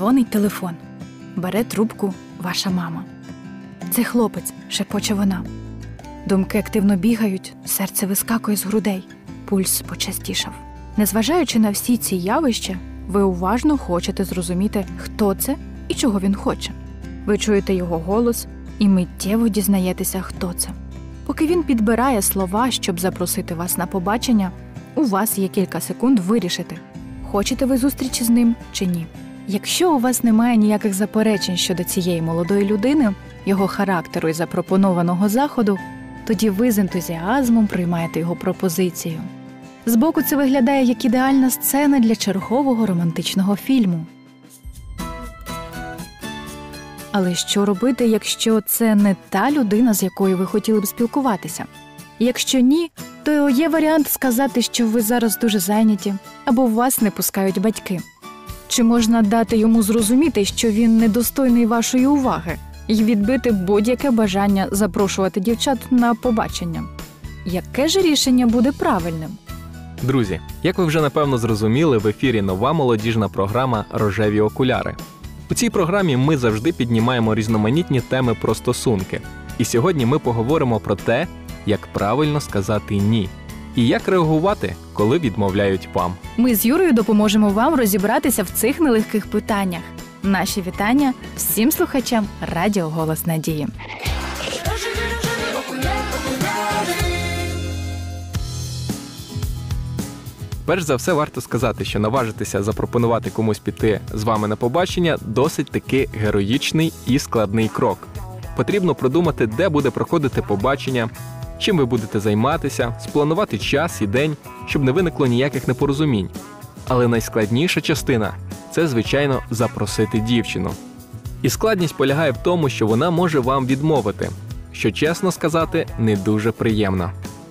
Дзвонить телефон. Бере трубку ваша мама. Це хлопець, шепоче вона. Думки активно бігають, серце вискакує з грудей, пульс почастішав. Незважаючи на всі ці явища, ви уважно хочете зрозуміти, хто це і чого він хоче. Ви чуєте його голос і миттєво дізнаєтеся, хто це. Поки він підбирає слова, щоб запросити вас на побачення, у вас є кілька секунд вирішити, хочете ви зустрічі з ним чи ні. Якщо у вас немає ніяких заперечень щодо цієї молодої людини, його характеру і запропонованого заходу, тоді ви з ентузіазмом приймаєте його пропозицію. Збоку це виглядає як ідеальна сцена для чергового романтичного фільму. Але що робити, якщо це не та людина, з якою ви хотіли б спілкуватися? Якщо ні, то є варіант сказати, що ви зараз дуже зайняті або вас не пускають батьки. Чи можна дати йому зрозуміти, що він недостойний вашої уваги, і відбити будь-яке бажання запрошувати дівчат на побачення? Яке ж рішення буде правильним? Друзі, як ви вже напевно зрозуміли, в ефірі нова молодіжна програма Рожеві окуляри. У цій програмі ми завжди піднімаємо різноманітні теми про стосунки. І сьогодні ми поговоримо про те, як правильно сказати ні, і як реагувати, коли відмовляють вам. Ми з Юрою допоможемо вам розібратися в цих нелегких питаннях. Наші вітання всім слухачам Радіо Голос Надії. Перш за все, варто сказати, що наважитися запропонувати комусь піти з вами на побачення досить таки героїчний і складний крок. Потрібно продумати, де буде проходити побачення, чим ви будете займатися, спланувати час і день, щоб не виникло ніяких непорозумінь. Але найскладніша частина це, звичайно, запросити дівчину. І складність полягає в тому, що вона може вам відмовити, що чесно сказати, не дуже приємно.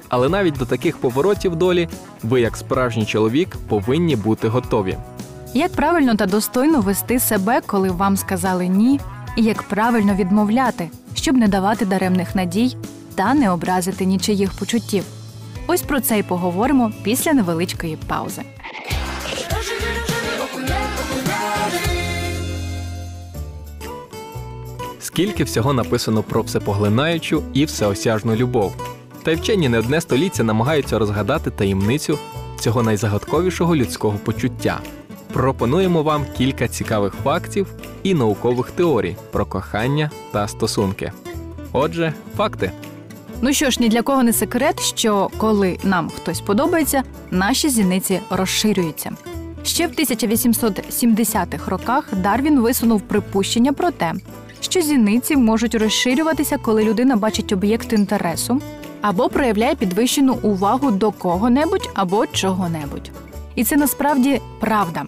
Але навіть до таких поворотів долі ви, як справжній чоловік, повинні бути готові. Як правильно та достойно вести себе, коли вам сказали ні, і як правильно відмовляти, щоб не давати даремних надій та не образити нічиїх почуттів. Ось про це й поговоримо після невеличкої паузи. Скільки всього написано про всепоглинаючу і всеосяжну любов. Та й вчені не одне століття намагаються розгадати таємницю цього найзагадковішого людського почуття. Пропонуємо вам кілька цікавих фактів і наукових теорій про кохання та стосунки. Отже, факти. Ну що ж, ні для кого не секрет, що коли нам хтось подобається, наші зіниці розширюються. Ще в 1870-х роках Дарвін висунув припущення про те, що зіниці можуть розширюватися, коли людина бачить об'єкт інтересу або проявляє підвищену увагу до кого-небудь або чого-небудь. І це насправді правда.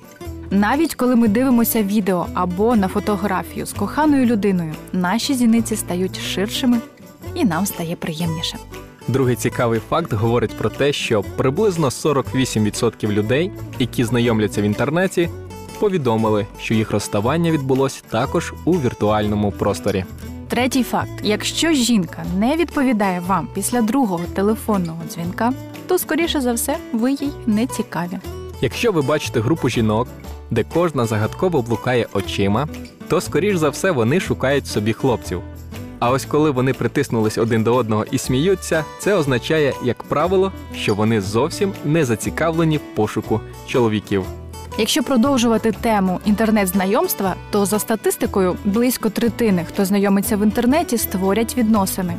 Навіть коли ми дивимося відео або на фотографію з коханою людиною, наші зіниці стають ширшими і нам стає приємніше. Другий цікавий факт говорить про те, що приблизно 48% людей, які знайомляться в інтернеті, повідомили, що їх розставання відбулось також у віртуальному просторі. Третій факт: якщо жінка не відповідає вам після другого телефонного дзвінка, то скоріше за все ви їй не цікаві. Якщо ви бачите групу жінок, де кожна загадково блукає очима, то скоріш за все вони шукають собі хлопців. А ось коли вони притиснулись один до одного і сміються, це означає, як правило, що вони зовсім не зацікавлені в пошуку чоловіків. Якщо продовжувати тему інтернет-знайомства, то за статистикою близько третини, хто знайомиться в інтернеті, створять відносини.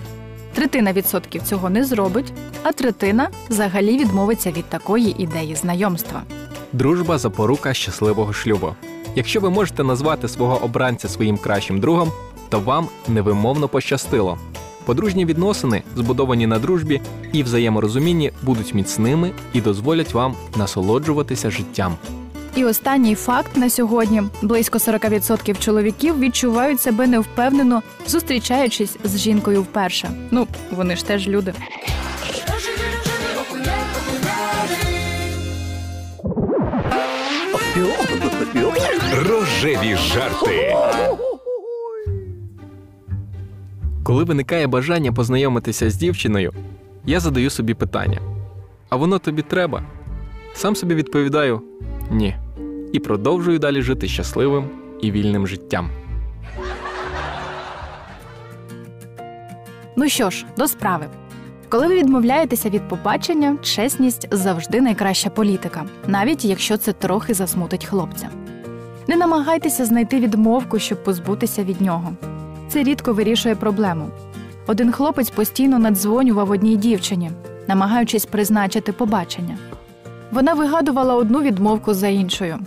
Третина відсотків цього не зробить, а третина взагалі відмовиться від такої ідеї знайомства. Дружба запорука щасливого шлюбу. Якщо ви можете назвати свого обранця своїм кращим другом, то вам невимовно пощастило. Подружні відносини, збудовані на дружбі і взаєморозумінні, будуть міцними і дозволять вам насолоджуватися життям. І останній факт на сьогодні: близько 40% чоловіків відчувають себе невпевнено, зустрічаючись з жінкою вперше. Ну, вони ж теж люди. Рожеві жарти. Коли виникає бажання познайомитися з дівчиною, я задаю собі питання: а воно тобі треба? Сам собі відповідаю ні. І продовжую далі жити щасливим і вільним життям. Ну що ж, до справи. Коли ви відмовляєтеся від побачення, чесність завжди найкраща політика, навіть якщо це трохи засмутить хлопця. Не намагайтеся знайти відмовку, щоб позбутися від нього. Це рідко вирішує проблему. Один хлопець постійно надзвонював одній дівчині, намагаючись призначити побачення. Вона вигадувала одну відмовку за іншою.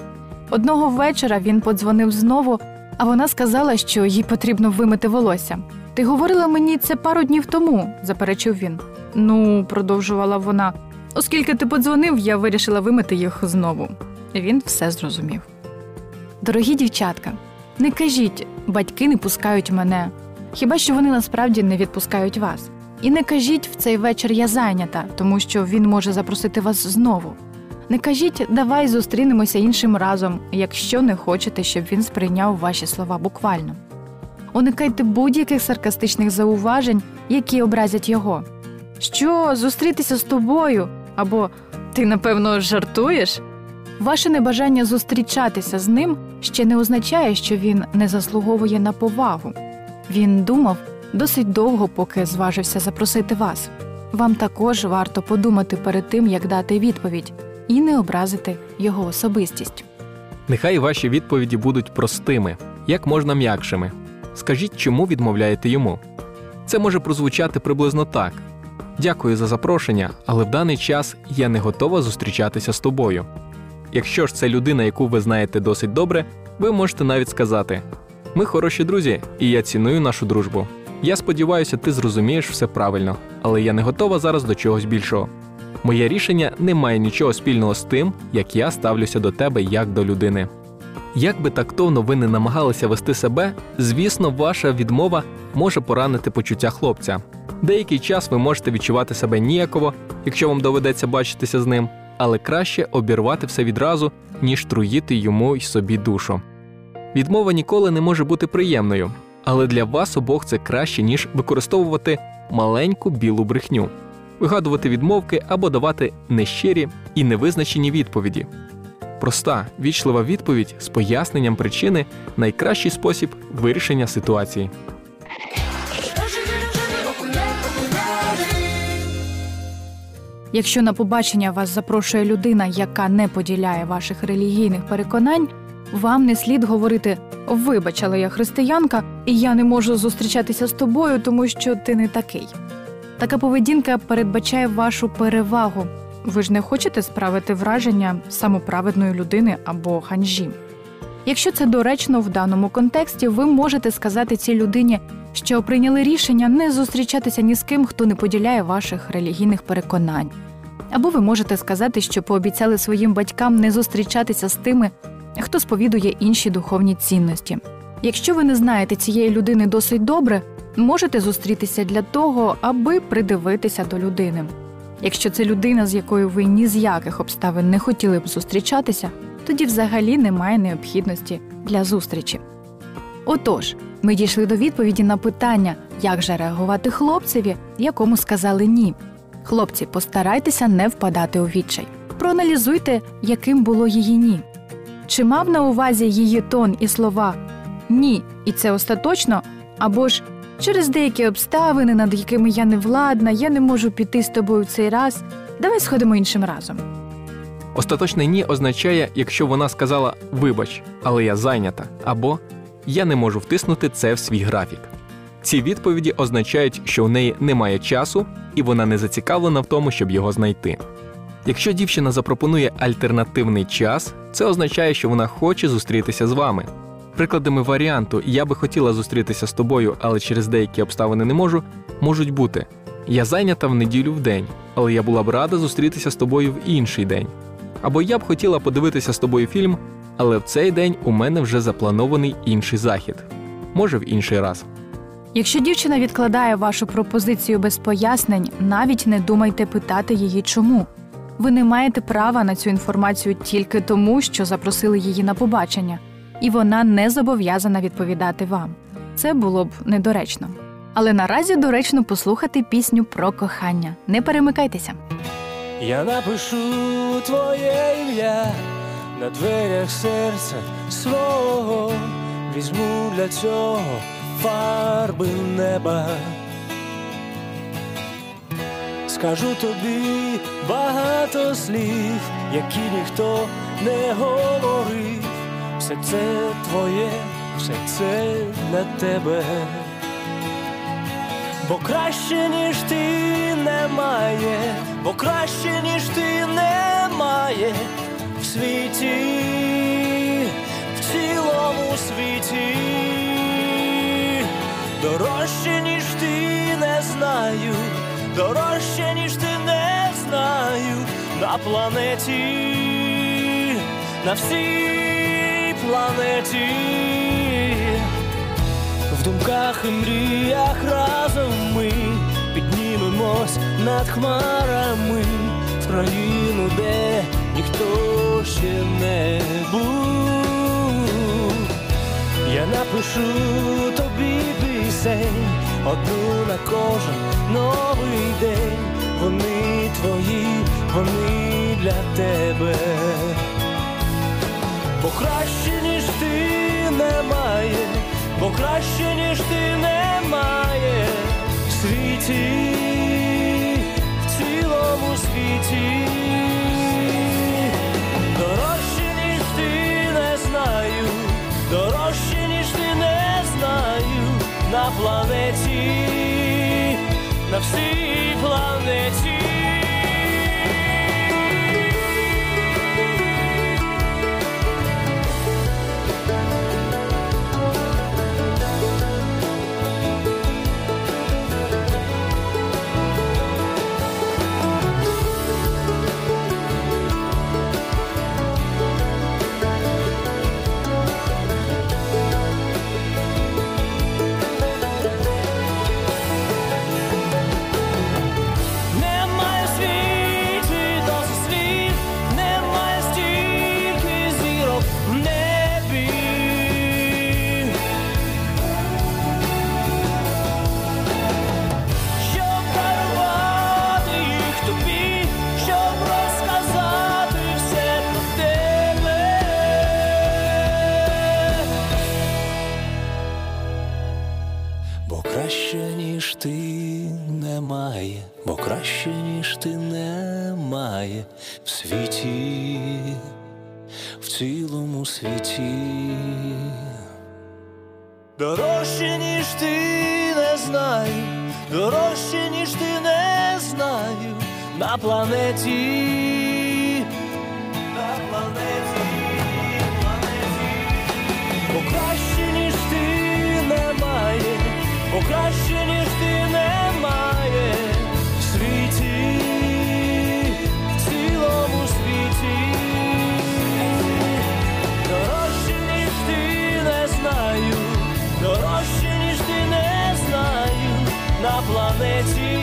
Одного вечора він подзвонив знову, а вона сказала, що їй потрібно вимити волосся. Ти говорила мені це пару днів тому, заперечив він. Ну, продовжувала вона. Оскільки ти подзвонив, я вирішила вимити їх знову. Він все зрозумів. Дорогі дівчатка, не кажіть, батьки не пускають мене. Хіба що вони насправді не відпускають вас? І не кажіть в цей вечір я зайнята, тому що він може запросити вас знову. Не кажіть, давай зустрінемося іншим разом, якщо не хочете, щоб він сприйняв ваші слова буквально. Уникайте будь-яких саркастичних зауважень, які образять його. Що, зустрітися з тобою? Або ти, напевно, жартуєш? Ваше небажання зустрічатися з ним ще не означає, що він не заслуговує на повагу. Він думав досить довго, поки зважився запросити вас. Вам також варто подумати перед тим, як дати відповідь, і не образити його особистість. Нехай ваші відповіді будуть простими, як можна м'якшими. Скажіть, чому відмовляєте йому. Це може прозвучати приблизно так: Дякую за запрошення, але в даний час я не готова зустрічатися з тобою. Якщо ж це людина, яку ви знаєте досить добре, ви можете навіть сказати: Ми хороші друзі, і я ціную нашу дружбу. Я сподіваюся, ти зрозумієш все правильно, але я не готова зараз до чогось більшого. Моє рішення не має нічого спільного з тим, як я ставлюся до тебе як до людини. Як би тактовно ви не намагалися вести себе, звісно, ваша відмова може поранити почуття хлопця. Деякий час ви можете відчувати себе ніяково, якщо вам доведеться бачитися з ним, але краще обірвати все відразу, ніж труїти йому й собі душу. Відмова ніколи не може бути приємною, але для вас обох це краще, ніж використовувати маленьку білу брехню, вигадувати відмовки або давати нещирі і невизначені відповіді. Проста, вічлива відповідь з поясненням причини найкращий спосіб вирішення ситуації. Якщо на побачення вас запрошує людина, яка не поділяє ваших релігійних переконань, вам не слід говорити Вибач, але я християнка, і я не можу зустрічатися з тобою, тому що ти не такий. Така поведінка передбачає вашу перевагу. Ви ж не хочете справити враження самоправедної людини або ханжі. Якщо це доречно в даному контексті, ви можете сказати цій людині, що прийняли рішення не зустрічатися ні з ким, хто не поділяє ваших релігійних переконань. Або ви можете сказати, що пообіцяли своїм батькам не зустрічатися з тими, хто сповідує інші духовні цінності. Якщо ви не знаєте цієї людини досить добре, можете зустрітися для того, аби придивитися до людини. Якщо це людина, з якою ви ні з яких обставин не хотіли б зустрічатися, тоді взагалі немає необхідності для зустрічі. Отож, ми дійшли до відповіді на питання, як же реагувати хлопцеві, якому сказали ні. Хлопці, постарайтеся не впадати у відчай. Проаналізуйте, яким було її ні. Чи мав на увазі її тон і слова ні, і це остаточно, або ж через деякі обставини, над якими я не владна, я не можу піти з тобою в цей раз. Давай сходимо іншим разом. Остаточне ні означає, якщо вона сказала Вибач, але я зайнята, або Я не можу втиснути це в свій графік. Ці відповіді означають, що у неї немає часу, і вона не зацікавлена в тому, щоб його знайти. Якщо дівчина запропонує альтернативний час, це означає, що вона хоче зустрітися з вами. Прикладами варіанту Я би хотіла зустрітися з тобою, але через деякі обставини не можу, можуть бути Я зайнята в неділю в день, але я була б рада зустрітися з тобою в інший день. Або я б хотіла подивитися з тобою фільм, але в цей день у мене вже запланований інший захід. Може, в інший раз. Якщо дівчина відкладає вашу пропозицію без пояснень, навіть не думайте питати її чому. Ви не маєте права на цю інформацію тільки тому, що запросили її на побачення, і вона не зобов'язана відповідати вам. Це було б недоречно. Але наразі доречно послухати пісню про кохання. Не перемикайтеся. Я напишу твоє ім'я на дверях серця свого, візьму для цього фарби неба. Скажу тобі багато слів, які ніхто не говорив. Все це твоє, все це для тебе. Бо краще, ніж ти немає, бо краще, ніж ти немає в світі, в цілому світі, дорожче, ніж ти не знаю, дорожче, ніж ти не знаю. На планеті, на всій планеті. В думках і мріях разом ми піднімемось над хмарами. В країну, де ніхто ще не був. Я напишу тобі пісень, одну на кожен новий день. Вони твої, вони для тебе. Бо краще, ніж ти немає, бо краще, ніж ти немає в світі, в цілому світі. На планеті, на всій планеті. Бо краще, ніж ти немає в світі, в цілому світі. Дорожче, ніж ти не знаю, дорожче, ніж ти не знаю на планеті. Бо краще, ніж ти немає, бо краще, планеті,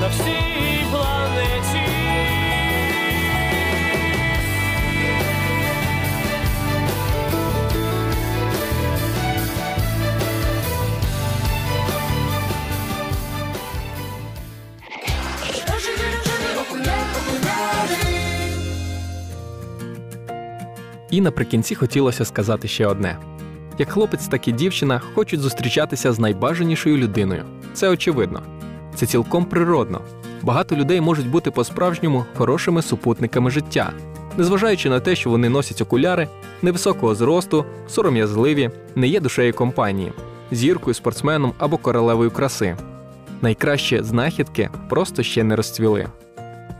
на всій планеті. І наприкінці хотілося сказати ще одне: як хлопець, так і дівчина хочуть зустрічатися з найбажанішою людиною. Це очевидно. Це цілком природно. Багато людей можуть бути по-справжньому хорошими супутниками життя, незважаючи на те, що вони носять окуляри, невисокого зросту, сором'язливі, не є душею компанії, зіркою, спортсменом або королевою краси. Найкраще знахідки просто ще не розцвіли.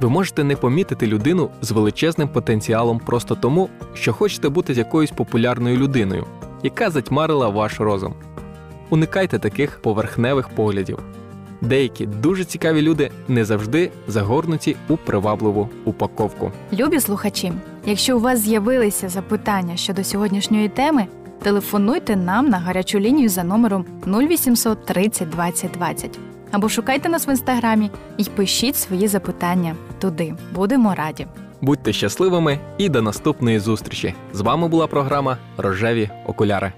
Ви можете не помітити людину з величезним потенціалом просто тому, що хочете бути якоюсь популярною людиною, яка затьмарила ваш розум. Уникайте таких поверхневих поглядів. Деякі дуже цікаві люди не завжди загорнуті у привабливу упаковку. Любі слухачі, якщо у вас з'явилися запитання щодо сьогоднішньої теми, телефонуйте нам на гарячу лінію за номером 0800 30 20 20 або шукайте нас в інстаграмі і пишіть свої запитання туди. Будемо раді. Будьте щасливими і до наступної зустрічі! З вами була програма Рожеві окуляри.